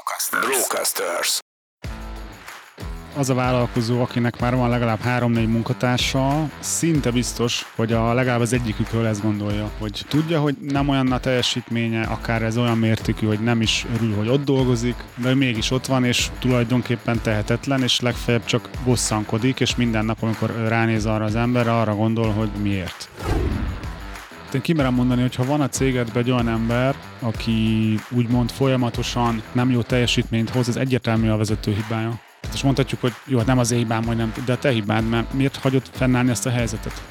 Brocasters. Brocasters. Az a vállalkozó, akinek már van legalább három-négy munkatársa, szinte biztos, hogy a legalább az egyikükről ezt gondolja, hogy tudja, hogy nem olyan a teljesítménye, akár ez olyan mértékű, hogy nem is örül, hogy ott dolgozik, de mégis ott van, és tulajdonképpen tehetetlen, és legfeljebb csak bosszankodik, és minden nap, amikor ránéz arra az emberre, arra gondol, hogy miért. Én kimerem mondani, hogy ha van a cégedben egy olyan ember, aki úgymond folyamatosan nem jó teljesítményt hoz, ez egyértelmű a vezető hibája. Tehát most mondhatjuk, hogy jó, hát nem az én hibám, hogy nem, de a te hibád, mert miért hagyod fennállni ezt a helyzetet?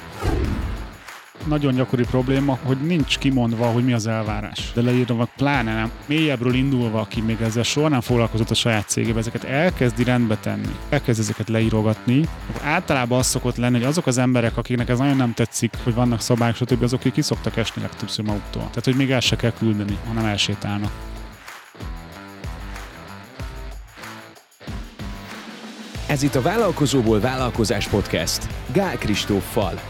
Nagyon gyakori probléma, hogy nincs kimondva, hogy mi az elvárás. De leírva pláne nem. Mélyebbről indulva, aki még ezzel soha nem foglalkozott a saját cégébe, ezeket elkezdi rendbe tenni, elkezd ezeket leírogatni, akkor általában az szokott lenni, hogy azok az emberek, akiknek ez nagyon nem tetszik, hogy vannak szabályok, stb., azok, akik ki szoktak esni legtöbbször maguktól. Tehát, hogy még el se kell küldeni, hanem elsétálnak. Ez itt a Vállalkozóból Vállalkozás Podcast. Gál Kristóffal.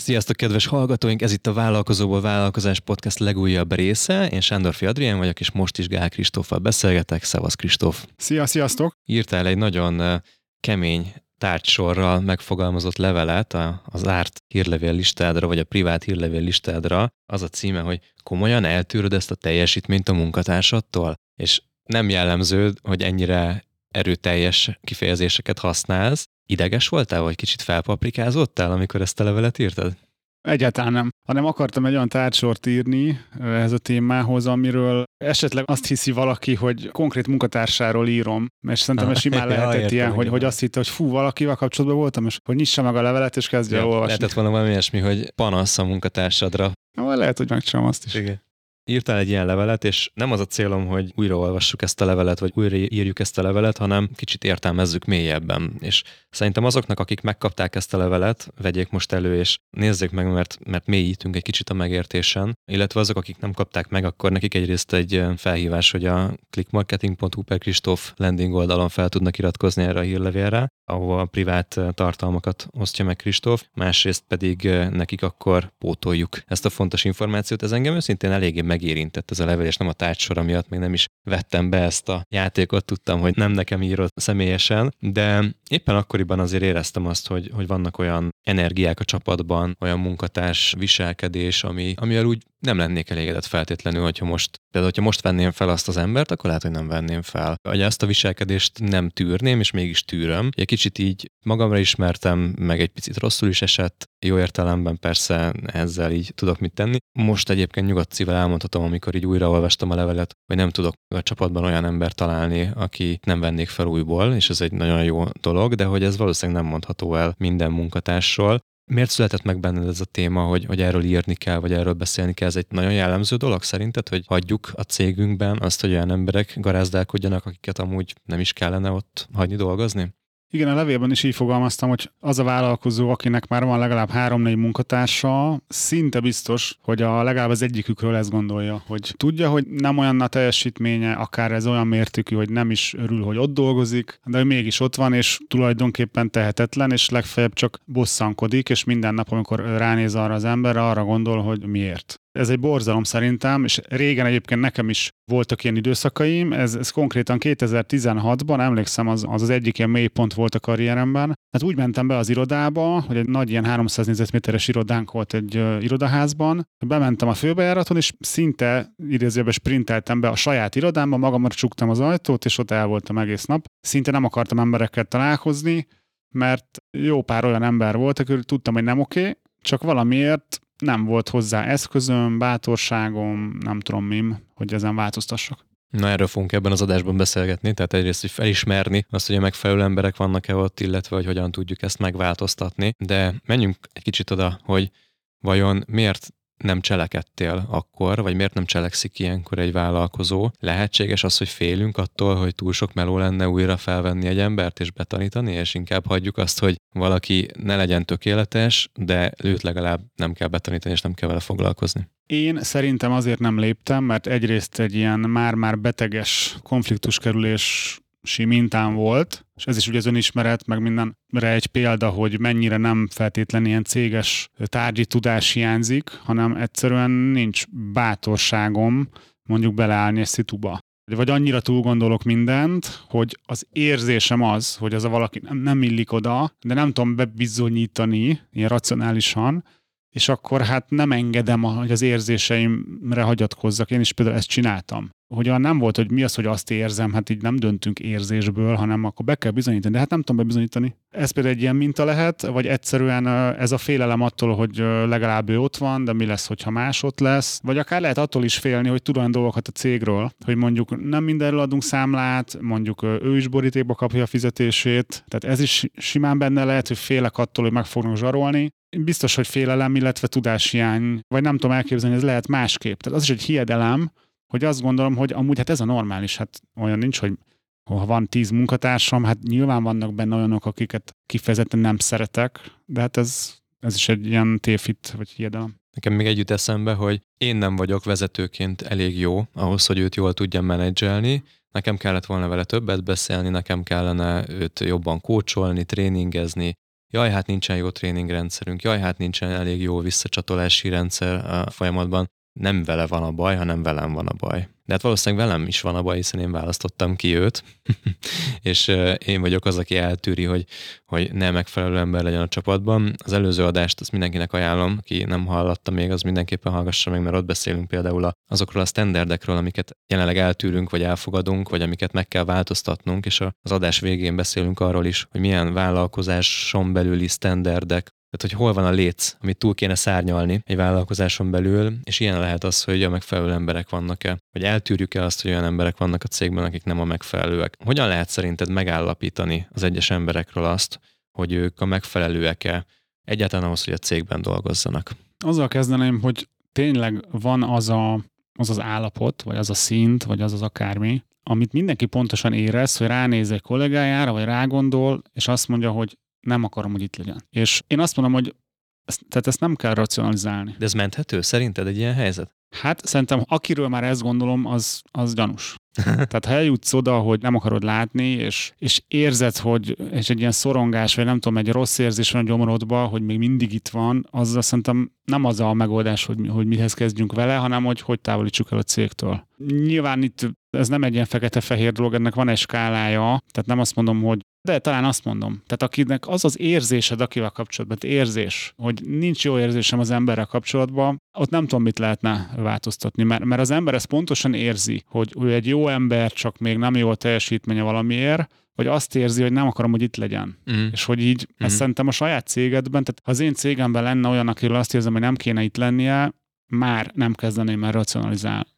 Sziasztok, kedves hallgatóink! Ez itt a Vállalkozóból Vállalkozás Podcast legújabb része. Én Sándorfi Adrián vagyok, és most is Gál Kristóffal beszélgetek. Szevasz Kristóf! Szia, sziasztok! Írtál egy nagyon kemény tárgysorral megfogalmazott levelet az árt hírlevél listádra, vagy a privát hírlevél listádra. Az a címe, hogy komolyan eltűröd ezt a teljesítményt a munkatársattól? És nem jellemző, hogy ennyire erőteljes kifejezéseket használsz, Ideges voltál, vagy kicsit felpaprikázottál, amikor ezt a levelet írtad? Egyáltalán nem, hanem akartam egy olyan tárcsort írni ehhez a témához, amiről esetleg azt hiszi valaki, hogy konkrét munkatársáról írom, mert szerintem ez simán lehetett ja, értem, ilyen, hogy, hogy azt hitte, hogy fú, valakivel kapcsolatban voltam, és hogy nyissa meg a levelet, és kezdje ja, olvasni. Lehetett volna valami ilyesmi, hogy panasz a munkatársadra. Na, lehet, hogy megcsinálom azt is. Igen írtál egy ilyen levelet, és nem az a célom, hogy újraolvassuk ezt a levelet, vagy újra írjuk ezt a levelet, hanem kicsit értelmezzük mélyebben. És szerintem azoknak, akik megkapták ezt a levelet, vegyék most elő, és nézzék meg, mert, mert mélyítünk egy kicsit a megértésen, illetve azok, akik nem kapták meg, akkor nekik egyrészt egy felhívás, hogy a clickmarketing.hu per Kristóf landing oldalon fel tudnak iratkozni erre a hírlevélre, ahol a privát tartalmakat osztja meg Kristóf, másrészt pedig nekik akkor pótoljuk ezt a fontos információt. Ez engem őszintén eléggé megérintett ez a levél, és nem a tárcsora miatt még nem is vettem be ezt a játékot, tudtam, hogy nem nekem írott személyesen, de éppen akkoriban azért éreztem azt, hogy, hogy vannak olyan energiák a csapatban, olyan munkatárs viselkedés, ami, amivel úgy nem lennék elégedett feltétlenül, hogyha most, például, hogyha most venném fel azt az embert, akkor lehet, hogy nem venném fel. Hogy ezt a viselkedést nem tűrném, és mégis tűröm. Egy kicsit így magamra ismertem, meg egy picit rosszul is esett, jó értelemben persze ezzel így tudok mit tenni. Most egyébként nyugodt szívvel elmondhatom, amikor így újraolvastam a levelet, hogy nem tudok a csapatban olyan ember találni, aki nem vennék fel újból, és ez egy nagyon jó dolog, de hogy ez valószínűleg nem mondható el minden munkatársról. Miért született meg benned ez a téma, hogy, hogy erről írni kell, vagy erről beszélni kell? Ez egy nagyon jellemző dolog szerinted, hogy hagyjuk a cégünkben azt, hogy olyan emberek garázdálkodjanak, akiket amúgy nem is kellene ott hagyni dolgozni? Igen, a levélben is így fogalmaztam, hogy az a vállalkozó, akinek már van legalább három-négy munkatársa, szinte biztos, hogy a legalább az egyikükről ezt gondolja, hogy tudja, hogy nem olyan a teljesítménye, akár ez olyan mértékű, hogy nem is örül, hogy ott dolgozik, de mégis ott van, és tulajdonképpen tehetetlen, és legfeljebb csak bosszankodik, és minden nap, amikor ránéz arra az emberre, arra gondol, hogy miért. Ez egy borzalom szerintem, és régen egyébként nekem is voltak ilyen időszakaim, ez, ez konkrétan 2016-ban, emlékszem, az, az az egyik ilyen mélypont volt a karrieremben. Hát úgy mentem be az irodába, hogy egy nagy ilyen 300 négyzetméteres irodánk volt egy uh, irodaházban, bementem a főbejáraton, és szinte idézőben sprinteltem be a saját irodámba, magamra csuktam az ajtót, és ott el voltam egész nap. Szinte nem akartam emberekkel találkozni, mert jó pár olyan ember volt, akik tudtam, hogy nem oké, okay, csak valamiért nem volt hozzá eszközöm, bátorságom, nem tudom mim, hogy ezen változtassak. Na erről fogunk ebben az adásban beszélgetni, tehát egyrészt, hogy felismerni azt, hogy a megfelelő emberek vannak-e ott, illetve hogy hogyan tudjuk ezt megváltoztatni, de menjünk egy kicsit oda, hogy vajon miért nem cselekedtél akkor, vagy miért nem cselekszik ilyenkor egy vállalkozó? Lehetséges az, hogy félünk attól, hogy túl sok meló lenne újra felvenni egy embert és betanítani, és inkább hagyjuk azt, hogy valaki ne legyen tökéletes, de őt legalább nem kell betanítani, és nem kell vele foglalkozni. Én szerintem azért nem léptem, mert egyrészt egy ilyen már-már beteges konfliktuskerülés si mintán volt, és ez is ugye az önismeret, meg mindenre egy példa, hogy mennyire nem feltétlenül ilyen céges tárgyi tudás hiányzik, hanem egyszerűen nincs bátorságom mondjuk beleállni egy szituba. Vagy annyira túl gondolok mindent, hogy az érzésem az, hogy az a valaki nem, nem illik oda, de nem tudom bebizonyítani ilyen racionálisan, és akkor hát nem engedem, hogy az érzéseimre hagyatkozzak. Én is például ezt csináltam. Hogy nem volt, hogy mi az, hogy azt érzem, hát így nem döntünk érzésből, hanem akkor be kell bizonyítani, de hát nem tudom bebizonyítani. Ez például egy ilyen minta lehet, vagy egyszerűen ez a félelem attól, hogy legalább ő ott van, de mi lesz, hogyha más ott lesz. Vagy akár lehet attól is félni, hogy tud olyan dolgokat a cégről, hogy mondjuk nem mindenről adunk számlát, mondjuk ő is borítékba kapja a fizetését. Tehát ez is simán benne lehet, hogy félek attól, hogy meg fognak zsarolni, biztos, hogy félelem, illetve tudáshiány, vagy nem tudom elképzelni, ez lehet másképp. Tehát az is egy hiedelem, hogy azt gondolom, hogy amúgy hát ez a normális, hát olyan nincs, hogy ha van tíz munkatársam, hát nyilván vannak benne olyanok, akiket kifejezetten nem szeretek, de hát ez, ez is egy ilyen tévhit, vagy hiedelem. Nekem még együtt eszembe, hogy én nem vagyok vezetőként elég jó ahhoz, hogy őt jól tudjam menedzselni, nekem kellett volna vele többet beszélni, nekem kellene őt jobban kócsolni, tréningezni, jaj, hát nincsen jó tréningrendszerünk, jaj, hát nincsen elég jó visszacsatolási rendszer a folyamatban. Nem vele van a baj, hanem velem van a baj. De hát valószínűleg velem is van a baj, hiszen én választottam ki őt, és én vagyok az, aki eltűri, hogy, hogy ne megfelelő ember legyen a csapatban. Az előző adást azt mindenkinek ajánlom, aki nem hallotta még, az mindenképpen hallgassa meg, mert ott beszélünk például azokról a standardekről, amiket jelenleg eltűrünk, vagy elfogadunk, vagy amiket meg kell változtatnunk, és az adás végén beszélünk arról is, hogy milyen vállalkozáson belüli standardek tehát, hogy hol van a léc, amit túl kéne szárnyalni egy vállalkozáson belül, és ilyen lehet az, hogy a megfelelő emberek vannak-e, vagy eltűrjük-e azt, hogy olyan emberek vannak a cégben, akik nem a megfelelőek. Hogyan lehet szerinted megállapítani az egyes emberekről azt, hogy ők a megfelelőek-e egyáltalán ahhoz, hogy a cégben dolgozzanak? Azzal kezdeném, hogy tényleg van az a, az, az állapot, vagy az a szint, vagy az az akármi, amit mindenki pontosan érez, hogy ránéz egy kollégájára, vagy rágondol, és azt mondja, hogy nem akarom, hogy itt legyen. És én azt mondom, hogy ezt, tehát ezt nem kell racionalizálni. De ez menthető szerinted egy ilyen helyzet? Hát szerintem akiről már ezt gondolom, az, az gyanús. Tehát ha eljutsz oda, hogy nem akarod látni, és, és érzed, hogy és egy ilyen szorongás, vagy nem tudom, egy rossz érzés van a gyomorodba, hogy még mindig itt van, az szerintem nem az a megoldás, hogy, hogy mihez kezdjünk vele, hanem hogy hogy távolítsuk el a cégtől. Nyilván itt ez nem egy ilyen fekete-fehér dolog, ennek van egy skálája, tehát nem azt mondom, hogy de talán azt mondom. Tehát akinek az az érzésed, akivel kapcsolatban, érzés, hogy nincs jó érzésem az emberrel kapcsolatban, ott nem tudom, mit lehetne változtatni, mert, mert az ember ezt pontosan érzi, hogy ő egy jó ember, csak még nem jó a teljesítménye valamiért, vagy azt érzi, hogy nem akarom, hogy itt legyen. Mm. És hogy így, mm. ezt szerintem a saját cégedben, tehát ha az én cégemben lenne olyan, akiről azt érzem, hogy nem kéne itt lennie, már nem kezdeném el racionalizálni.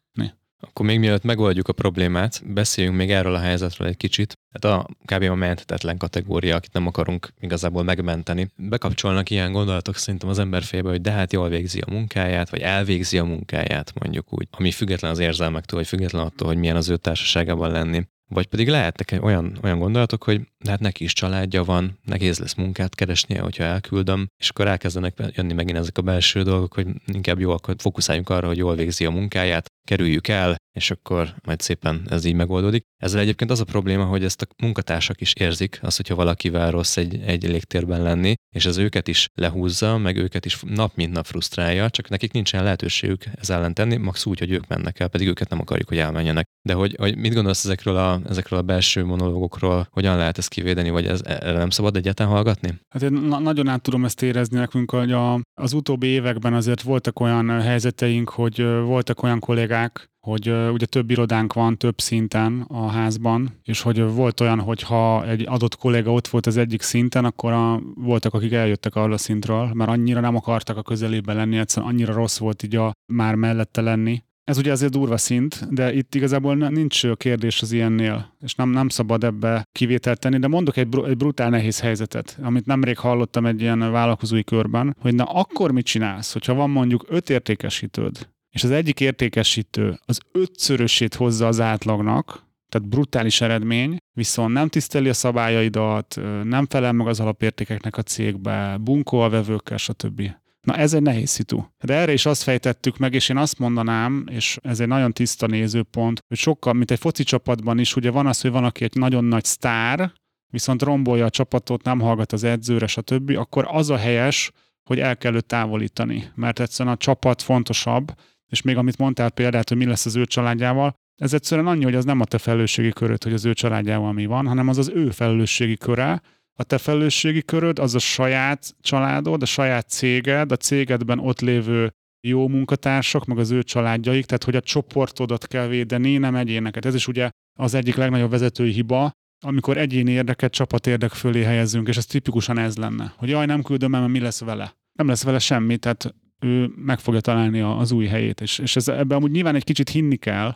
Akkor még mielőtt megoldjuk a problémát, beszéljünk még erről a helyzetről egy kicsit. Tehát a kb. a menthetetlen kategória, akit nem akarunk igazából megmenteni. Bekapcsolnak ilyen gondolatok szerintem az ember fejbe, hogy de hát jól végzi a munkáját, vagy elvégzi a munkáját, mondjuk úgy, ami független az érzelmektől, vagy független attól, hogy milyen az ő társaságában lenni. Vagy pedig lehetnek olyan, olyan gondolatok, hogy hát neki is családja van, nehéz lesz munkát keresnie, hogyha elküldöm, és akkor elkezdenek jönni megint ezek a belső dolgok, hogy inkább jó, akkor fókuszáljunk arra, hogy jól végzi a munkáját, kerüljük el, és akkor majd szépen ez így megoldódik. Ezzel egyébként az a probléma, hogy ezt a munkatársak is érzik, az, hogyha valakivel rossz egy, egy légtérben lenni, és ez őket is lehúzza, meg őket is nap mint nap frusztrálja, csak nekik nincsen lehetőségük ez ellen tenni, max úgy, hogy ők mennek el, pedig őket nem akarjuk, hogy elmenjenek. De hogy, hogy mit gondolsz ezekről a, ezekről a belső monológokról, hogyan lehet ezt kivédeni, vagy ez, erre nem szabad egyáltalán hallgatni? Hát én na- nagyon át tudom ezt érezni nekünk, hogy a, az utóbbi években azért voltak olyan helyzeteink, hogy voltak olyan kollégák, hogy ugye több irodánk van több szinten a házban, és hogy volt olyan, hogy ha egy adott kolléga ott volt az egyik szinten, akkor a, voltak, akik eljöttek arra a szintről, mert annyira nem akartak a közelében lenni, egyszerűen annyira rossz volt így a már mellette lenni, Ez ugye azért durva szint, de itt igazából nincs kérdés az ilyennél, és nem, nem szabad ebbe kivételt tenni, de mondok egy, br- egy brutál nehéz helyzetet, amit nemrég hallottam egy ilyen vállalkozói körben, hogy na akkor mit csinálsz, hogyha van mondjuk öt értékesítőd, és az egyik értékesítő az ötszörösét hozza az átlagnak, tehát brutális eredmény, viszont nem tiszteli a szabályaidat, nem felel meg az alapértékeknek a cégbe, bunkol a vevőkkel, stb. Na ez egy nehéz szitu. De erre is azt fejtettük meg, és én azt mondanám, és ez egy nagyon tiszta nézőpont, hogy sokkal, mint egy foci csapatban is, ugye van az, hogy van, aki egy nagyon nagy sztár, viszont rombolja a csapatot, nem hallgat az edzőre, stb., akkor az a helyes, hogy el kell őt távolítani, mert egyszerűen a csapat fontosabb, és még amit mondtál példát, hogy mi lesz az ő családjával, ez egyszerűen annyi, hogy az nem a te felelősségi köröd, hogy az ő családjával mi van, hanem az az ő felelősségi köre, a te felelősségi köröd az a saját családod, a saját céged, a cégedben ott lévő jó munkatársak, meg az ő családjaik, tehát hogy a csoportodat kell védeni, nem egyéneket. Ez is ugye az egyik legnagyobb vezetői hiba, amikor egyéni érdeket csapat érdek fölé helyezünk, és ez tipikusan ez lenne, hogy jaj, nem küldöm el, mert mi lesz vele. Nem lesz vele semmi, tehát ő meg fogja találni az új helyét, és, és ez, ebben amúgy nyilván egy kicsit hinni kell,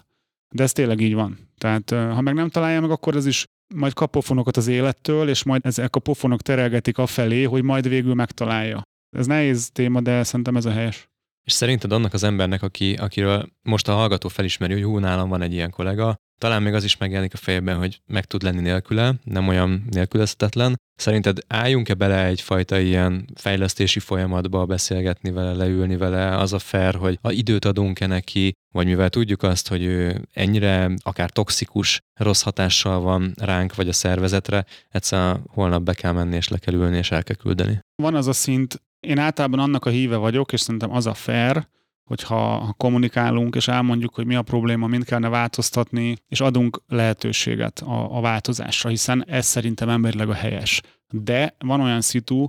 de ez tényleg így van. Tehát ha meg nem találja meg, akkor ez is majd kap pofonokat az élettől, és majd ezek a pofonok terelgetik afelé, hogy majd végül megtalálja. Ez nehéz téma, de szerintem ez a helyes. És szerinted annak az embernek, aki, akiről most a hallgató felismeri, hogy hú, nálam van egy ilyen kollega, talán még az is megjelenik a fejében, hogy meg tud lenni nélküle, nem olyan nélkülözhetetlen. Szerinted álljunk-e bele egyfajta ilyen fejlesztési folyamatba, beszélgetni vele, leülni vele, az a fair, hogy a időt adunk-e neki, vagy mivel tudjuk azt, hogy ő ennyire akár toxikus, rossz hatással van ránk vagy a szervezetre, egyszerűen holnap be kell menni és le kell ülni és el kell küldeni. Van az a szint, én általában annak a híve vagyok, és szerintem az a fair, hogyha ha kommunikálunk, és elmondjuk, hogy mi a probléma, mind kellene változtatni, és adunk lehetőséget a, a változásra, hiszen ez szerintem emberileg a helyes. De van olyan szitu,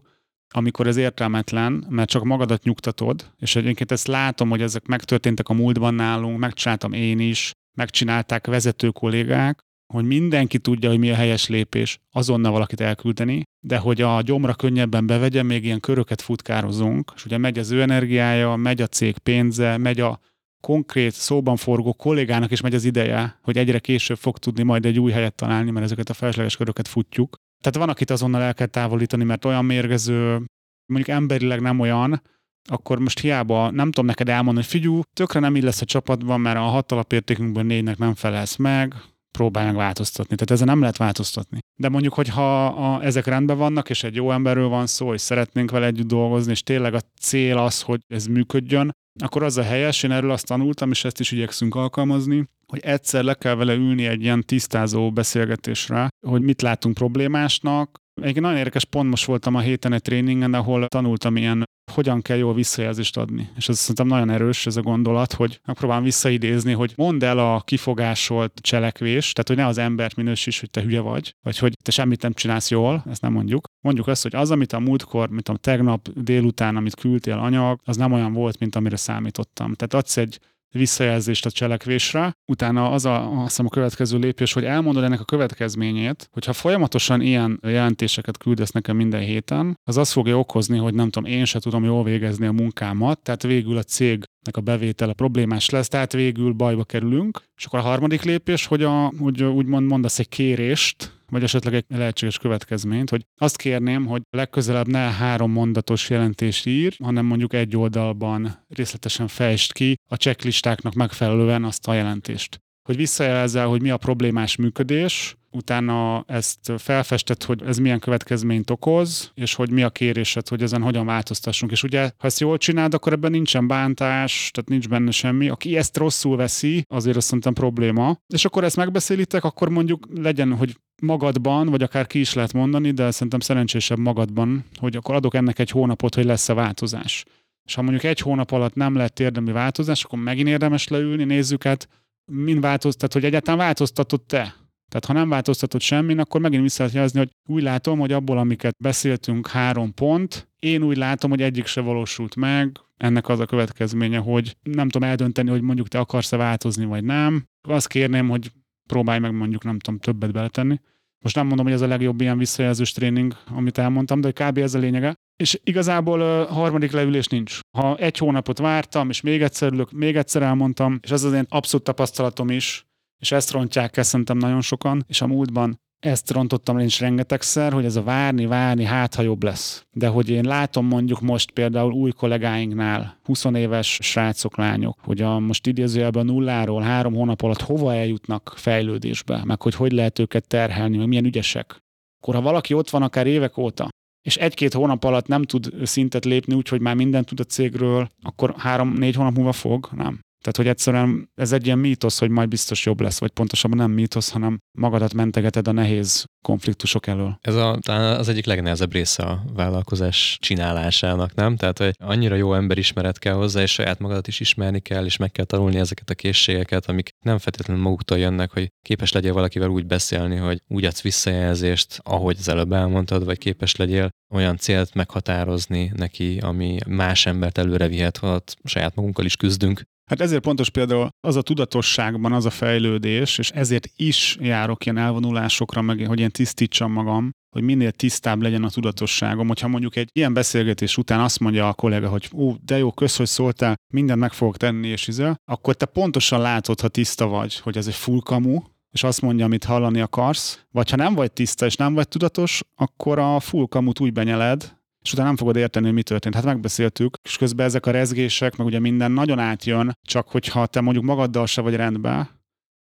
amikor ez értelmetlen, mert csak magadat nyugtatod, és egyébként ezt látom, hogy ezek megtörténtek a múltban nálunk, megcsináltam én is, megcsinálták vezető kollégák, hogy mindenki tudja, hogy mi a helyes lépés, azonnal valakit elküldeni, de hogy a gyomra könnyebben bevegye, még ilyen köröket futkározunk, és ugye megy az ő energiája, megy a cég pénze, megy a konkrét szóban forgó kollégának is megy az ideje, hogy egyre később fog tudni majd egy új helyet találni, mert ezeket a felesleges köröket futjuk. Tehát van, akit azonnal el kell távolítani, mert olyan mérgező, mondjuk emberileg nem olyan, akkor most hiába nem tudom neked elmondani, hogy figyú, tökre nem illesz a csapatban, mert a hat alapértékünkből négynek nem felelsz meg, próbálják változtatni. Tehát ezzel nem lehet változtatni. De mondjuk, hogyha a, ezek rendben vannak, és egy jó emberről van szó, és szeretnénk vele együtt dolgozni, és tényleg a cél az, hogy ez működjön, akkor az a helyes, én erről azt tanultam, és ezt is igyekszünk alkalmazni, hogy egyszer le kell vele ülni egy ilyen tisztázó beszélgetésre, hogy mit látunk problémásnak, egy nagyon érdekes pont most voltam a héten egy tréningen, ahol tanultam ilyen, hogyan kell jól visszajelzést adni. És ez szerintem nagyon erős ez a gondolat, hogy megpróbálom visszaidézni, hogy mondd el a kifogásolt cselekvés, tehát hogy ne az embert minősíts, hogy te hülye vagy, vagy hogy te semmit nem csinálsz jól, ezt nem mondjuk. Mondjuk azt, hogy az, amit a múltkor, mint a tegnap délután, amit küldtél anyag, az nem olyan volt, mint amire számítottam. Tehát adsz egy visszajelzést a cselekvésre. Utána az a, azt hiszem a következő lépés, hogy elmondod ennek a következményét, hogyha folyamatosan ilyen jelentéseket küldesz nekem minden héten, az azt fogja okozni, hogy nem tudom, én se tudom jól végezni a munkámat, tehát végül a cég a bevétele problémás lesz, tehát végül bajba kerülünk. És akkor a harmadik lépés, hogy, a, hogy úgymond mondasz egy kérést, vagy esetleg egy lehetséges következményt, hogy azt kérném, hogy legközelebb ne három mondatos jelentést ír, hanem mondjuk egy oldalban részletesen fejtsd ki a checklistáknak megfelelően azt a jelentést. Hogy visszajelzel, hogy mi a problémás működés, utána ezt felfestett, hogy ez milyen következményt okoz, és hogy mi a kérésed, hogy ezen hogyan változtassunk. És ugye, ha ezt jól csináld, akkor ebben nincsen bántás, tehát nincs benne semmi. Aki ezt rosszul veszi, azért azt szerintem probléma. És akkor ezt megbeszélitek, akkor mondjuk legyen, hogy magadban, vagy akár ki is lehet mondani, de szerintem szerencsésebb magadban, hogy akkor adok ennek egy hónapot, hogy lesz-e változás. És ha mondjuk egy hónap alatt nem lett érdemi változás, akkor megint érdemes leülni, nézzük át, min változtat, hogy egyáltalán változtatott te tehát ha nem változtatott semmin, akkor megint vissza lehet jelezni, hogy úgy látom, hogy abból, amiket beszéltünk, három pont, én úgy látom, hogy egyik se valósult meg, ennek az a következménye, hogy nem tudom eldönteni, hogy mondjuk te akarsz-e változni, vagy nem. Azt kérném, hogy próbálj meg mondjuk, nem tudom, többet beletenni. Most nem mondom, hogy ez a legjobb ilyen visszajelzős tréning, amit elmondtam, de kb. ez a lényege. És igazából harmadik leülés nincs. Ha egy hónapot vártam, és még egyszer ülök, még egyszer elmondtam, és ez az én abszolút tapasztalatom is, és ezt rontják el szerintem nagyon sokan, és a múltban ezt rontottam én is rengetegszer, hogy ez a várni, várni, hát ha jobb lesz. De hogy én látom mondjuk most például új kollégáinknál, 20 éves srácok, lányok, hogy a most idézőjelben nulláról három hónap alatt hova eljutnak fejlődésbe, meg hogy hogy lehet őket terhelni, meg milyen ügyesek. Akkor ha valaki ott van akár évek óta, és egy-két hónap alatt nem tud szintet lépni úgy, hogy már mindent tud a cégről, akkor három-négy hónap múlva fog? Nem. Tehát, hogy egyszerűen ez egy ilyen mítosz, hogy majd biztos jobb lesz, vagy pontosabban nem mítosz, hanem magadat mentegeted a nehéz konfliktusok elől. Ez a, talán az egyik legnehezebb része a vállalkozás csinálásának, nem? Tehát, hogy annyira jó emberismeret kell hozzá, és saját magadat is ismerni kell, és meg kell tanulni ezeket a készségeket, amik nem feltétlenül maguktól jönnek, hogy képes legyél valakivel úgy beszélni, hogy úgy adsz visszajelzést, ahogy az előbb elmondtad, vagy képes legyél olyan célt meghatározni neki, ami más embert előre vihet, ha saját magunkkal is küzdünk, Hát ezért pontos például az a tudatosságban az a fejlődés, és ezért is járok ilyen elvonulásokra, meg hogy ilyen tisztítsam magam, hogy minél tisztább legyen a tudatosságom. Hogyha mondjuk egy ilyen beszélgetés után azt mondja a kollega, hogy ú, de jó, kösz, hogy szóltál, mindent meg fogok tenni, és izé, akkor te pontosan látod, ha tiszta vagy, hogy ez egy full kamu, és azt mondja, amit hallani akarsz, vagy ha nem vagy tiszta és nem vagy tudatos, akkor a full kamut úgy benyeled, és utána nem fogod érteni, hogy mi történt. Hát megbeszéltük, és közben ezek a rezgések, meg ugye minden nagyon átjön, csak hogyha te mondjuk magaddal se vagy rendben,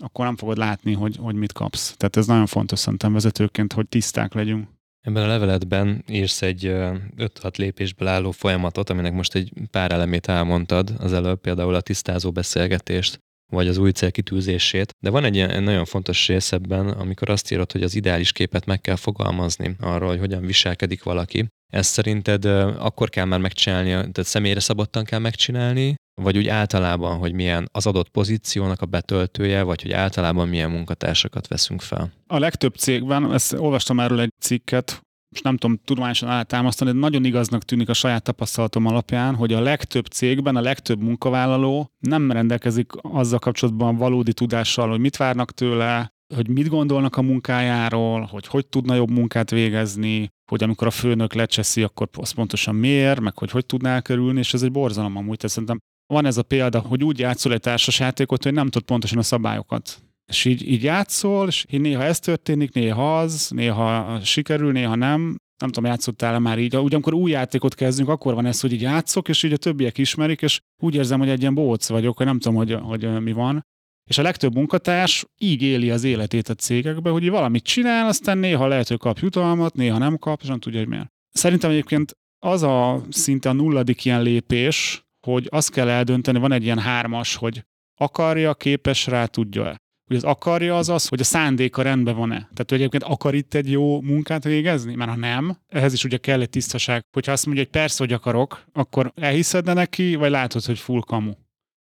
akkor nem fogod látni, hogy, hogy mit kapsz. Tehát ez nagyon fontos szerintem vezetőként, hogy tiszták legyünk. Ebben a leveletben írsz egy 5-6 lépésből álló folyamatot, aminek most egy pár elemét elmondtad az előbb, például a tisztázó beszélgetést, vagy az új célkitűzését. De van egy ilyen nagyon fontos rész ebben, amikor azt írod, hogy az ideális képet meg kell fogalmazni arról, hogy hogyan viselkedik valaki. Ezt szerinted akkor kell már megcsinálni, tehát személyre szabottan kell megcsinálni, vagy úgy általában, hogy milyen az adott pozíciónak a betöltője, vagy hogy általában milyen munkatársakat veszünk fel? A legtöbb cégben, ezt olvastam erről egy cikket, most nem tudom tudományosan eltámasztani, de nagyon igaznak tűnik a saját tapasztalatom alapján, hogy a legtöbb cégben a legtöbb munkavállaló nem rendelkezik azzal kapcsolatban valódi tudással, hogy mit várnak tőle, hogy mit gondolnak a munkájáról, hogy hogy tudna jobb munkát végezni, hogy amikor a főnök lecseszi, akkor az pontosan miért, meg hogy hogy tudná elkerülni, és ez egy borzalom amúgy. Tehát szerintem van ez a példa, hogy úgy játszol egy társasjátékot, hogy nem tud pontosan a szabályokat. És így, így játszol, és így néha ez történik, néha az, néha sikerül, néha nem. Nem tudom, játszottál-e már így. Ugye, amikor új játékot kezdünk, akkor van ez, hogy így játszok, és így a többiek ismerik, és úgy érzem, hogy egy ilyen bóc vagyok, hogy nem tudom, hogy, hogy mi van. És a legtöbb munkatárs így éli az életét a cégekbe, hogy valamit csinál, aztán néha lehet, hogy kap jutalmat, néha nem kap, és nem tudja, hogy miért. Szerintem egyébként az a szinte a nulladik ilyen lépés, hogy azt kell eldönteni, van egy ilyen hármas, hogy akarja, képes rá, tudja-e. Hogy az akarja az az, hogy a szándéka rendben van-e. Tehát, hogy egyébként akar itt egy jó munkát végezni? Mert ha nem, ehhez is ugye kell egy tisztaság. Hogyha azt mondja, hogy persze, hogy akarok, akkor elhiszed neki, vagy látod, hogy full kamu.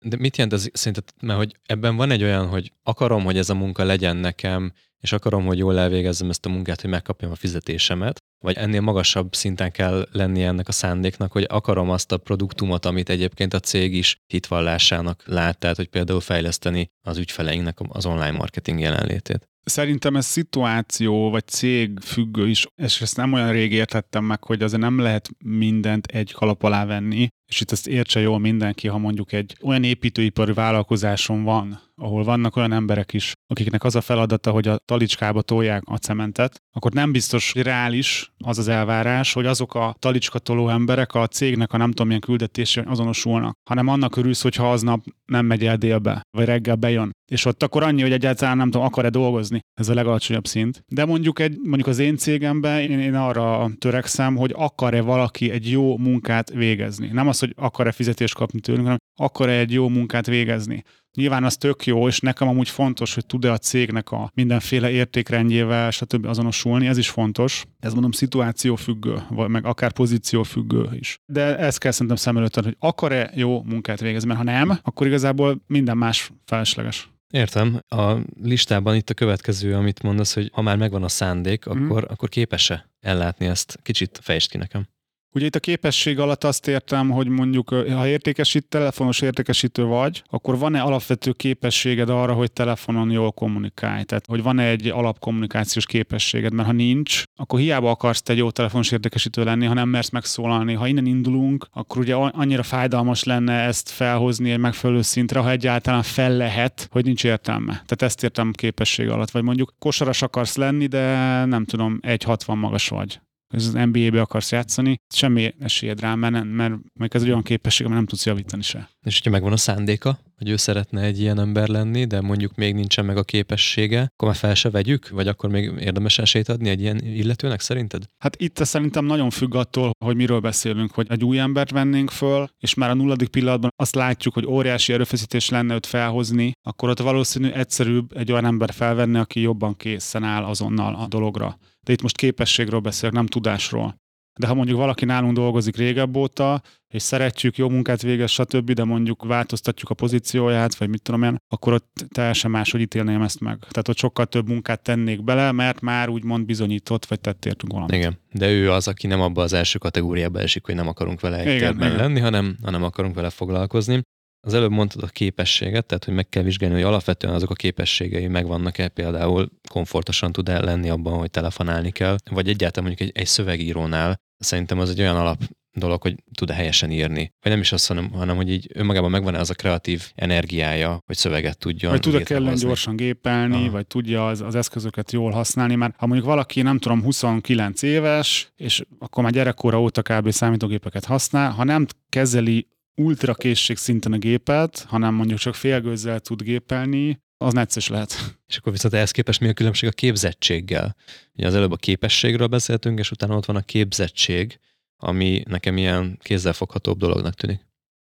De mit jelent ez szerinted? Mert hogy ebben van egy olyan, hogy akarom, hogy ez a munka legyen nekem, és akarom, hogy jól elvégezzem ezt a munkát, hogy megkapjam a fizetésemet, vagy ennél magasabb szinten kell lennie ennek a szándéknak, hogy akarom azt a produktumot, amit egyébként a cég is hitvallásának lát, tehát hogy például fejleszteni az ügyfeleinknek az online marketing jelenlétét. Szerintem ez szituáció vagy cég függő is, és ezt nem olyan rég értettem meg, hogy azért nem lehet mindent egy kalap alá venni, és itt ezt értse jól mindenki, ha mondjuk egy olyan építőipari vállalkozáson van, ahol vannak olyan emberek is, akiknek az a feladata, hogy a talicskába tolják a cementet, akkor nem biztos reális az az elvárás, hogy azok a talicska toló emberek a cégnek a nem tudom milyen küldetésén azonosulnak, hanem annak örülsz, hogyha aznap nem megy el délbe, vagy reggel bejön. És ott akkor annyi, hogy egyáltalán nem tudom, akar-e dolgozni. Ez a legalacsonyabb szint. De mondjuk, egy, mondjuk az én cégemben én, én arra törekszem, hogy akar-e valaki egy jó munkát végezni. Nem az, hogy akar-e fizetést kapni tőlünk, hanem akar-e egy jó munkát végezni. Nyilván az tök jó, és nekem amúgy fontos, hogy tud-e a cégnek a mindenféle értékrendjével, stb. azonosulni, ez is fontos. Ez mondom függő, vagy meg akár függő is. De ezt kell szerintem szem előtt, hogy akar-e jó munkát végezni, mert ha nem, akkor igazából minden más felesleges. Értem. A listában itt a következő, amit mondasz, hogy ha már megvan a szándék, mm. akkor, akkor képes-e ellátni ezt? Kicsit fejtsd ki nekem. Ugye itt a képesség alatt azt értem, hogy mondjuk, ha értékesít, telefonos értékesítő vagy, akkor van-e alapvető képességed arra, hogy telefonon jól kommunikálj? Tehát, hogy van-e egy alapkommunikációs képességed? Mert ha nincs, akkor hiába akarsz te egy jó telefonos értékesítő lenni, ha nem mersz megszólalni. Ha innen indulunk, akkor ugye annyira fájdalmas lenne ezt felhozni egy megfelelő szintre, ha egyáltalán fel lehet, hogy nincs értelme. Tehát ezt értem képesség alatt. Vagy mondjuk kosaras akarsz lenni, de nem tudom, 1,60 magas vagy az NBA-be akarsz játszani, semmi esélyed rá, mert, nem, mert meg ez egy olyan képesség, amit nem tudsz javítani se. És hogyha megvan a szándéka, hogy ő szeretne egy ilyen ember lenni, de mondjuk még nincsen meg a képessége, akkor már fel se vegyük, vagy akkor még érdemes esélyt adni egy ilyen illetőnek szerinted? Hát itt szerintem nagyon függ attól, hogy miről beszélünk, hogy egy új embert vennénk föl, és már a nulladik pillanatban azt látjuk, hogy óriási erőfeszítés lenne őt felhozni, akkor ott valószínű egyszerűbb egy olyan ember felvenni, aki jobban készen áll azonnal a dologra de itt most képességről beszélek, nem tudásról. De ha mondjuk valaki nálunk dolgozik régebb óta, és szeretjük, jó munkát végez, stb., de mondjuk változtatjuk a pozícióját, vagy mit tudom én, akkor ott teljesen máshogy ítélném ezt meg. Tehát ott sokkal több munkát tennék bele, mert már úgymond bizonyított, vagy tett értünk valamit. Igen, de ő az, aki nem abba az első kategóriába esik, hogy nem akarunk vele egy igen, igen. lenni, hanem, hanem akarunk vele foglalkozni. Az előbb mondtad a képességet, tehát hogy meg kell vizsgálni, hogy alapvetően azok a képességei megvannak-e, például komfortosan tud-e lenni abban, hogy telefonálni kell, vagy egyáltalán mondjuk egy, egy szövegírónál szerintem az egy olyan alap dolog, hogy tud-e helyesen írni. Vagy nem is azt, hanem, hanem hogy így önmagában megvan az a kreatív energiája, hogy szöveget tudjon. Vagy tud-e kellene gyorsan gépelni, Aha. vagy tudja az, az eszközöket jól használni, mert ha mondjuk valaki, nem tudom, 29 éves, és akkor már gyerekkora óta kb. számítógépeket használ, ha nem kezeli ultra készség szinten a gépet, hanem mondjuk csak félgőzzel tud gépelni, az necces lehet. És akkor viszont ehhez képest mi a különbség a képzettséggel? Ugye az előbb a képességről beszéltünk, és utána ott van a képzettség, ami nekem ilyen kézzelfoghatóbb dolognak tűnik.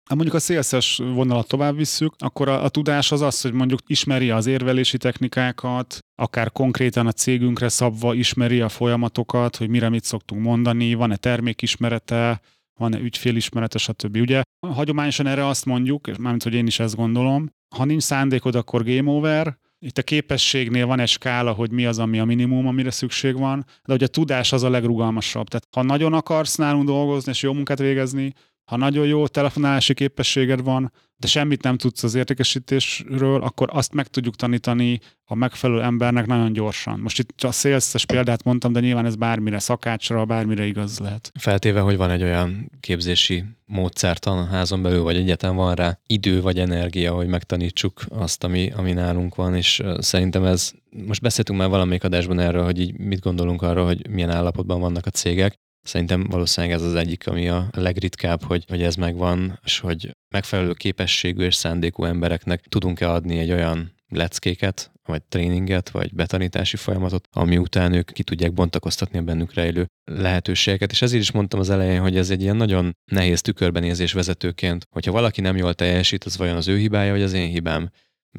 Ha mondjuk a szélszes vonalat tovább visszük, akkor a, a tudás az az, hogy mondjuk ismeri az érvelési technikákat, akár konkrétan a cégünkre szabva ismeri a folyamatokat, hogy mire mit szoktunk mondani, van-e termékismerete, van-e ügyfélismerete, stb. Ugye hagyományosan erre azt mondjuk, mármint, hogy én is ezt gondolom, ha nincs szándékod, akkor game over, itt a képességnél van egy skála, hogy mi az, ami a minimum, amire szükség van, de hogy a tudás az a legrugalmasabb. Tehát ha nagyon akarsz nálunk dolgozni és jó munkát végezni, ha nagyon jó telefonálási képességed van, de semmit nem tudsz az értékesítésről, akkor azt meg tudjuk tanítani a megfelelő embernek nagyon gyorsan. Most itt a szélszes példát mondtam, de nyilván ez bármire, szakácsra, bármire igaz lehet. Feltéve, hogy van egy olyan képzési módszertan a házon belül, vagy egyetlen van rá idő vagy energia, hogy megtanítsuk azt, ami, ami nálunk van, és szerintem ez, most beszéltünk már valamelyik adásban erről, hogy így mit gondolunk arról, hogy milyen állapotban vannak a cégek, Szerintem valószínűleg ez az egyik, ami a legritkább, hogy, hogy ez megvan, és hogy megfelelő képességű és szándékú embereknek tudunk-e adni egy olyan leckéket, vagy tréninget, vagy betanítási folyamatot, ami után ők ki tudják bontakoztatni a bennük rejlő lehetőségeket. És ezért is mondtam az elején, hogy ez egy ilyen nagyon nehéz tükörbenézés vezetőként, hogyha valaki nem jól teljesít, az vajon az ő hibája, vagy az én hibám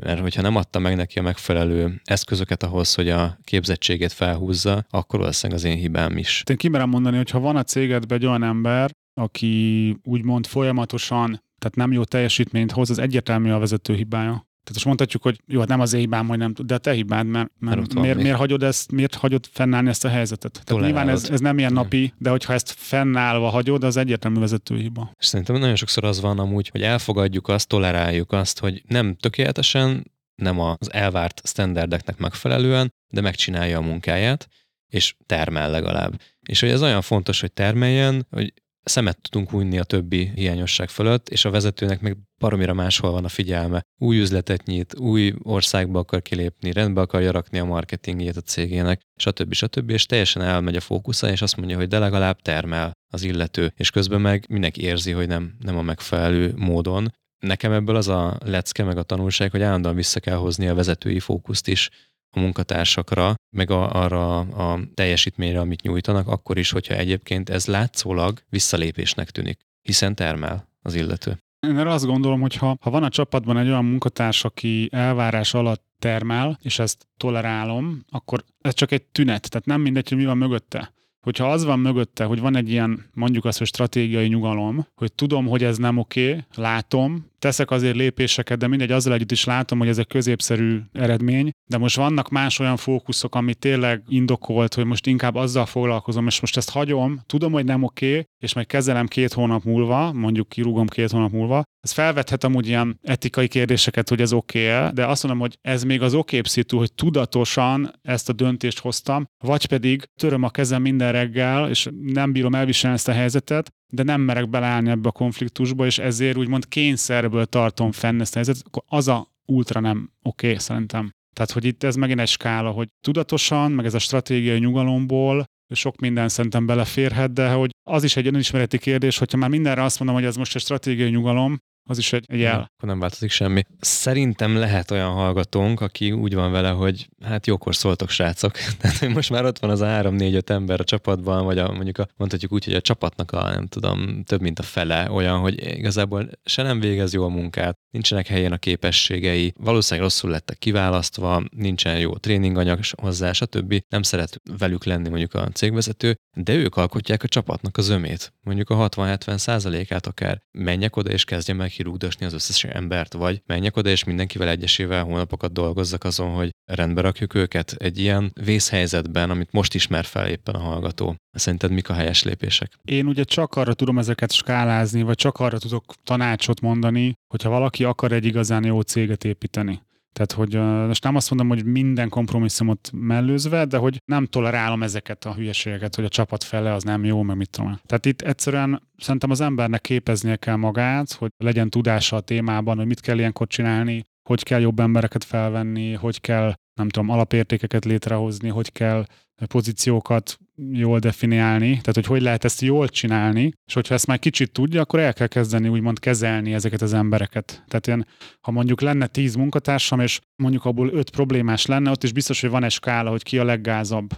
mert hogyha nem adta meg neki a megfelelő eszközöket ahhoz, hogy a képzettségét felhúzza, akkor valószínűleg az én hibám is. Én kimerem mondani, hogy ha van a cégedben egy olyan ember, aki úgymond folyamatosan, tehát nem jó teljesítményt hoz, az egyértelmű a vezető hibája. Tehát most mondhatjuk, hogy jó, hát nem az én hibám, hogy nem de a te hibád, mert, mert miért, miért, hagyod ezt, miért hagyod fennállni ezt a helyzetet? Tehát nyilván ez, ez nem ilyen napi, de hogyha ezt fennállva hagyod, az egyértelmű vezető hiba. És szerintem nagyon sokszor az van amúgy, hogy elfogadjuk azt, toleráljuk azt, hogy nem tökéletesen, nem az elvárt standardeknek megfelelően, de megcsinálja a munkáját, és termel legalább. És hogy ez olyan fontos, hogy termeljen, hogy szemet tudunk hunyni a többi hiányosság fölött, és a vezetőnek meg baromira máshol van a figyelme. Új üzletet nyit, új országba akar kilépni, rendbe akarja rakni a marketingjét a cégének, stb. stb. És teljesen elmegy a fókusza, és azt mondja, hogy de legalább termel az illető, és közben meg mindenki érzi, hogy nem, nem a megfelelő módon. Nekem ebből az a lecke, meg a tanulság, hogy állandóan vissza kell hozni a vezetői fókuszt is, a munkatársakra, meg a, arra a teljesítményre, amit nyújtanak, akkor is, hogyha egyébként ez látszólag visszalépésnek tűnik, hiszen termel az illető. Én erre azt gondolom, hogy ha, ha van a csapatban egy olyan munkatárs, aki elvárás alatt termel, és ezt tolerálom, akkor ez csak egy tünet, tehát nem mindegy, hogy mi van mögötte hogyha az van mögötte, hogy van egy ilyen, mondjuk azt, hogy stratégiai nyugalom, hogy tudom, hogy ez nem oké, látom, teszek azért lépéseket, de mindegy, azzal együtt is látom, hogy ez egy középszerű eredmény, de most vannak más olyan fókuszok, ami tényleg indokolt, hogy most inkább azzal foglalkozom, és most ezt hagyom, tudom, hogy nem oké, okay, és meg kezelem két hónap múlva, mondjuk kirúgom két hónap múlva, ez felvethet amúgy ilyen etikai kérdéseket, hogy ez oké okay de azt mondom, hogy ez még az oké szitu, hogy tudatosan ezt a döntést hoztam, vagy pedig töröm a kezem minden reggel, és nem bírom elviselni ezt a helyzetet, de nem merek beleállni ebbe a konfliktusba, és ezért úgymond kényszerből tartom fenn ezt a helyzetet, akkor az a ultra nem oké okay, szerintem. Tehát, hogy itt ez megint egy skála, hogy tudatosan, meg ez a stratégiai nyugalomból sok minden szerintem beleférhet, de hogy az is egy önismereti kérdés, hogyha már mindenre azt mondom, hogy ez most egy stratégiai nyugalom, az is egy, egy jel. Akkor nem változik semmi. Szerintem lehet olyan hallgatónk, aki úgy van vele, hogy hát jókor szóltok, srácok. Tehát, hogy most már ott van az a 3-4-5 ember a csapatban, vagy a, mondjuk a, mondhatjuk úgy, hogy a csapatnak a, nem tudom, több mint a fele olyan, hogy igazából se nem végez jó a munkát, nincsenek helyén a képességei, valószínűleg rosszul lettek kiválasztva, nincsen jó tréninganyag hozzá, stb. Nem szeret velük lenni mondjuk a cégvezető, de ők alkotják a csapatnak az ömét, mondjuk a 60-70 százalékát akár. Menjek oda és kezdjem meg kirúgdosni az összes embert, vagy menjek oda és mindenkivel egyesével hónapokat dolgozzak azon, hogy rendbe rakjuk őket egy ilyen vészhelyzetben, amit most ismer fel éppen a hallgató. Szerinted mik a helyes lépések? Én ugye csak arra tudom ezeket skálázni, vagy csak arra tudok tanácsot mondani, hogyha valaki akar egy igazán jó céget építeni. Tehát, hogy most nem azt mondom, hogy minden kompromisszumot mellőzve, de hogy nem tolerálom ezeket a hülyeségeket, hogy a csapat fele az nem jó, meg mit tudom. Tehát itt egyszerűen szerintem az embernek képeznie kell magát, hogy legyen tudása a témában, hogy mit kell ilyenkor csinálni, hogy kell jobb embereket felvenni, hogy kell, nem tudom, alapértékeket létrehozni, hogy kell pozíciókat jól definiálni, tehát hogy hogy lehet ezt jól csinálni, és hogyha ezt már kicsit tudja, akkor el kell kezdeni úgymond kezelni ezeket az embereket. Tehát ilyen, ha mondjuk lenne tíz munkatársam, és mondjuk abból öt problémás lenne, ott is biztos, hogy van egy skála, hogy ki a leggázabb.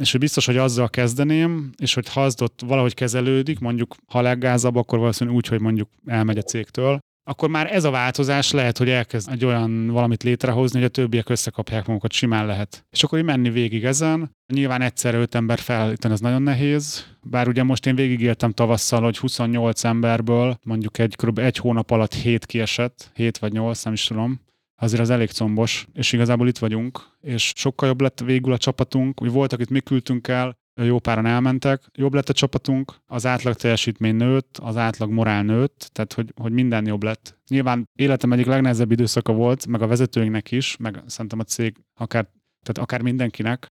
És hogy biztos, hogy azzal kezdeném, és hogy ha az ott valahogy kezelődik, mondjuk ha leggázabb, akkor valószínűleg úgy, hogy mondjuk elmegy a cégtől, akkor már ez a változás lehet, hogy elkezd egy olyan valamit létrehozni, hogy a többiek összekapják magukat, simán lehet. És akkor így menni végig ezen. Nyilván egyszer öt ember felállítani, ez nagyon nehéz. Bár ugye most én végigéltem tavasszal, hogy 28 emberből mondjuk egy kb. egy hónap alatt 7 kiesett, 7 vagy 8, nem is tudom azért az elég combos, és igazából itt vagyunk, és sokkal jobb lett végül a csapatunk. Úgy voltak itt, mi küldtünk el, jó páran elmentek, jobb lett a csapatunk, az átlag teljesítmény nőtt, az átlag morál nőtt, tehát hogy, hogy minden jobb lett. Nyilván életem egyik legnehezebb időszaka volt, meg a vezetőinknek is, meg szerintem a cég akár, tehát akár mindenkinek.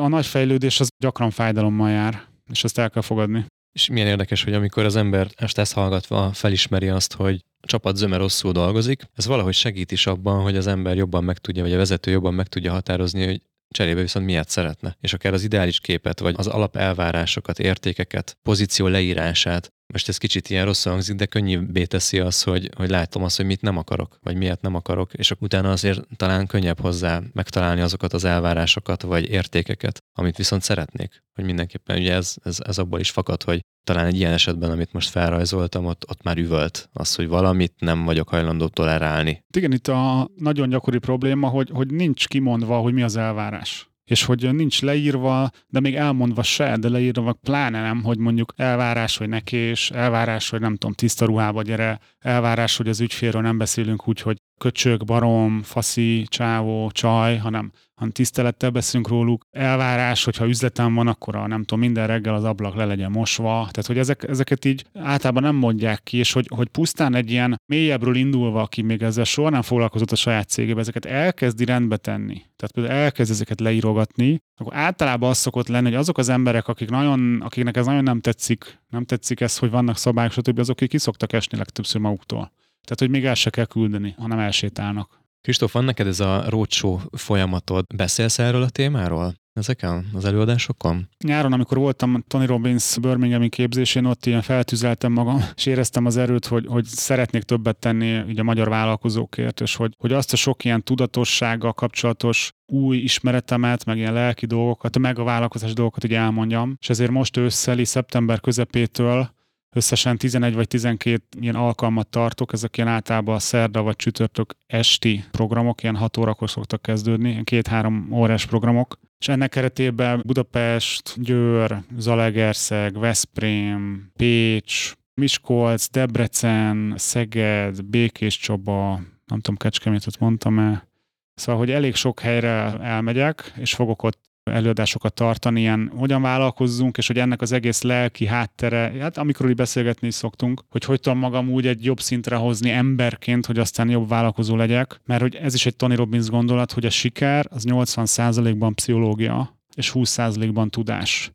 A nagy fejlődés az gyakran fájdalommal jár, és ezt el kell fogadni. És milyen érdekes, hogy amikor az ember ezt, ezt hallgatva felismeri azt, hogy a csapat zöme rosszul dolgozik, ez valahogy segít is abban, hogy az ember jobban meg tudja, vagy a vezető jobban meg tudja határozni, hogy cserébe viszont miért szeretne. És akár az ideális képet, vagy az alapelvárásokat, értékeket, pozíció leírását, most ez kicsit ilyen rossz hangzik, de könnyűbbé teszi az, hogy, hogy látom azt, hogy mit nem akarok, vagy miért nem akarok, és utána azért talán könnyebb hozzá megtalálni azokat az elvárásokat, vagy értékeket, amit viszont szeretnék. Hogy mindenképpen ugye ez, ez, ez abból is fakad, hogy talán egy ilyen esetben, amit most felrajzoltam, ott, ott már üvölt az, hogy valamit nem vagyok hajlandó tolerálni. Igen, itt a nagyon gyakori probléma, hogy, hogy nincs kimondva, hogy mi az elvárás és hogy nincs leírva, de még elmondva se, de leírva pláne nem, hogy mondjuk elvárás, hogy nekés, elvárás, hogy nem tudom, tiszta ruhába gyere, elvárás, hogy az ügyfélről nem beszélünk úgy, hogy köcsög, barom, faszi, csávó, csaj, hanem hanem tisztelettel beszélünk róluk. Elvárás, hogyha üzletem van, akkor a, nem tudom, minden reggel az ablak le legyen mosva. Tehát, hogy ezek, ezeket így általában nem mondják ki, és hogy, hogy pusztán egy ilyen mélyebbről indulva, aki még ezzel soha nem foglalkozott a saját cégébe, ezeket elkezdi rendbe tenni. Tehát például elkezd ezeket leírogatni, akkor általában az szokott lenni, hogy azok az emberek, akik nagyon, akiknek ez nagyon nem tetszik, nem tetszik ez, hogy vannak szabályok, stb., azok, akik kiszoktak esni legtöbbször maguktól. Tehát, hogy még el se kell küldeni, hanem elsétálnak. Kristóf, van neked ez a roadshow folyamatod? Beszélsz erről a témáról? Ezeken az előadásokon? Nyáron, amikor voltam Tony Robbins Birminghami képzésén, ott ilyen feltüzeltem magam, és éreztem az erőt, hogy, hogy szeretnék többet tenni így a magyar vállalkozókért, és hogy, hogy azt a sok ilyen tudatossággal kapcsolatos új ismeretemet, meg ilyen lelki dolgokat, meg a vállalkozás dolgokat így elmondjam. És ezért most ősszeli, szeptember közepétől összesen 11 vagy 12 ilyen alkalmat tartok, ezek ilyen általában a szerda vagy csütörtök esti programok, ilyen 6 órakor szoktak kezdődni, ilyen két-három órás programok, és ennek keretében Budapest, Győr, Zalegerszeg, Veszprém, Pécs, Miskolc, Debrecen, Szeged, Békés Csaba, nem tudom, Kecskemétet mondtam-e. Szóval, hogy elég sok helyre elmegyek, és fogok ott előadásokat tartani, ilyen hogyan vállalkozzunk, és hogy ennek az egész lelki háttere, hát amikor így beszélgetni is szoktunk, hogy hogy tudom magam úgy egy jobb szintre hozni emberként, hogy aztán jobb vállalkozó legyek, mert hogy ez is egy Tony Robbins gondolat, hogy a siker az 80%-ban pszichológia, és 20%-ban tudás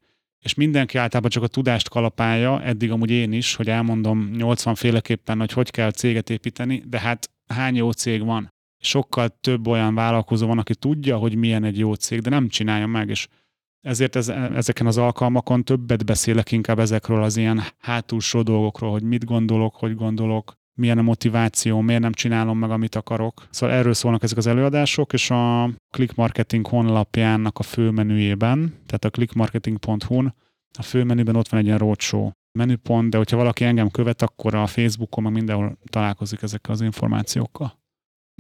és mindenki általában csak a tudást kalapálja, eddig amúgy én is, hogy elmondom 80 féleképpen, hogy hogy kell céget építeni, de hát hány jó cég van? Sokkal több olyan vállalkozó van, aki tudja, hogy milyen egy jó cég, de nem csinálja meg, és ezért ez, ezeken az alkalmakon többet beszélek inkább ezekről az ilyen hátulsó dolgokról, hogy mit gondolok, hogy gondolok, milyen a motiváció, miért nem csinálom meg, amit akarok. Szóval erről szólnak ezek az előadások, és a Click Marketing honlapjának a főmenüjében, tehát a clickmarketing.hu-n, a főmenüben ott van egy ilyen roadshow menüpont, de hogyha valaki engem követ, akkor a Facebookon meg mindenhol találkozik ezekkel az információkkal.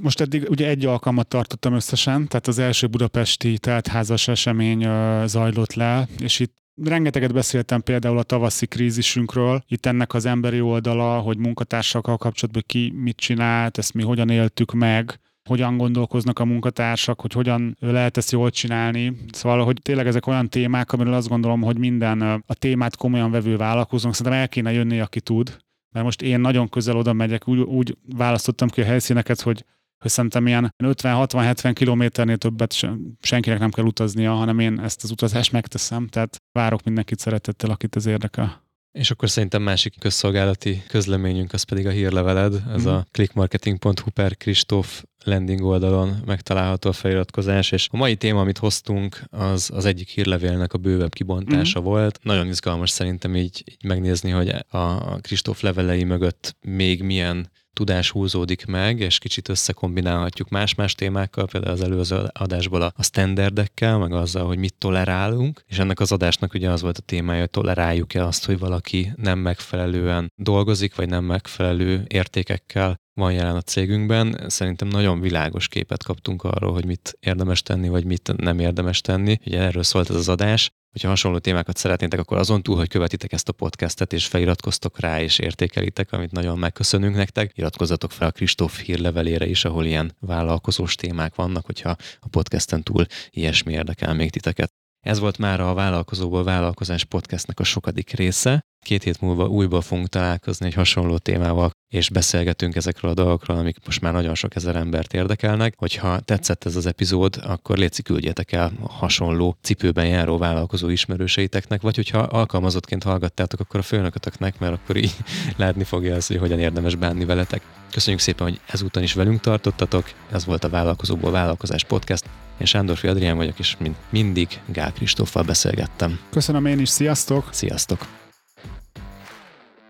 Most eddig ugye egy alkalmat tartottam összesen, tehát az első budapesti teltházas esemény zajlott le, és itt Rengeteget beszéltem például a tavaszi krízisünkről, itt ennek az emberi oldala, hogy munkatársakkal kapcsolatban ki mit csinált, ezt mi hogyan éltük meg, hogyan gondolkoznak a munkatársak, hogy hogyan lehet ezt jól csinálni. Szóval, hogy tényleg ezek olyan témák, amiről azt gondolom, hogy minden a témát komolyan vevő vállalkozónk szerintem el kéne jönni, aki tud. Mert most én nagyon közel oda megyek, úgy, úgy választottam ki a helyszíneket, hogy hogy szerintem ilyen 50-60-70 kilométernél többet senkinek nem kell utaznia, hanem én ezt az utazást megteszem, tehát várok mindenkit szeretettel, akit ez érdekel. És akkor szerintem másik közszolgálati közleményünk az pedig a hírleveled, ez mm. a clickmarketing.hu per Kristóf landing oldalon megtalálható a feliratkozás, és a mai téma, amit hoztunk, az az egyik hírlevélnek a bővebb kibontása mm. volt. Nagyon izgalmas szerintem így, így megnézni, hogy a Kristóf levelei mögött még milyen tudás húzódik meg, és kicsit összekombinálhatjuk más-más témákkal, például az előző adásból a standardekkel, meg azzal, hogy mit tolerálunk, és ennek az adásnak ugye az volt a témája, hogy toleráljuk-e azt, hogy valaki nem megfelelően dolgozik, vagy nem megfelelő értékekkel van jelen a cégünkben. Szerintem nagyon világos képet kaptunk arról, hogy mit érdemes tenni, vagy mit nem érdemes tenni. Ugye erről szólt ez az adás. Hogyha hasonló témákat szeretnétek, akkor azon túl, hogy követitek ezt a podcastet, és feliratkoztok rá, és értékelitek, amit nagyon megköszönünk nektek, iratkozzatok fel a Kristóf hírlevelére is, ahol ilyen vállalkozós témák vannak, hogyha a podcasten túl ilyesmi érdekel még titeket. Ez volt már a Vállalkozóból Vállalkozás podcastnek a sokadik része. Két hét múlva újból fogunk találkozni egy hasonló témával, és beszélgetünk ezekről a dolgokról, amik most már nagyon sok ezer embert érdekelnek. Hogyha tetszett ez az epizód, akkor létszik küldjetek el hasonló cipőben járó vállalkozó ismerőseiteknek, vagy hogyha alkalmazottként hallgattátok, akkor a főnökötöknek, mert akkor így látni fogja azt, hogy hogyan érdemes bánni veletek. Köszönjük szépen, hogy ezúton is velünk tartottatok. Ez volt a Vállalkozóból Vállalkozás Podcast. Én Sándorfi Adrián vagyok, és mint mindig Gál Kristóffal beszélgettem. Köszönöm én is, sziasztok! Sziasztok!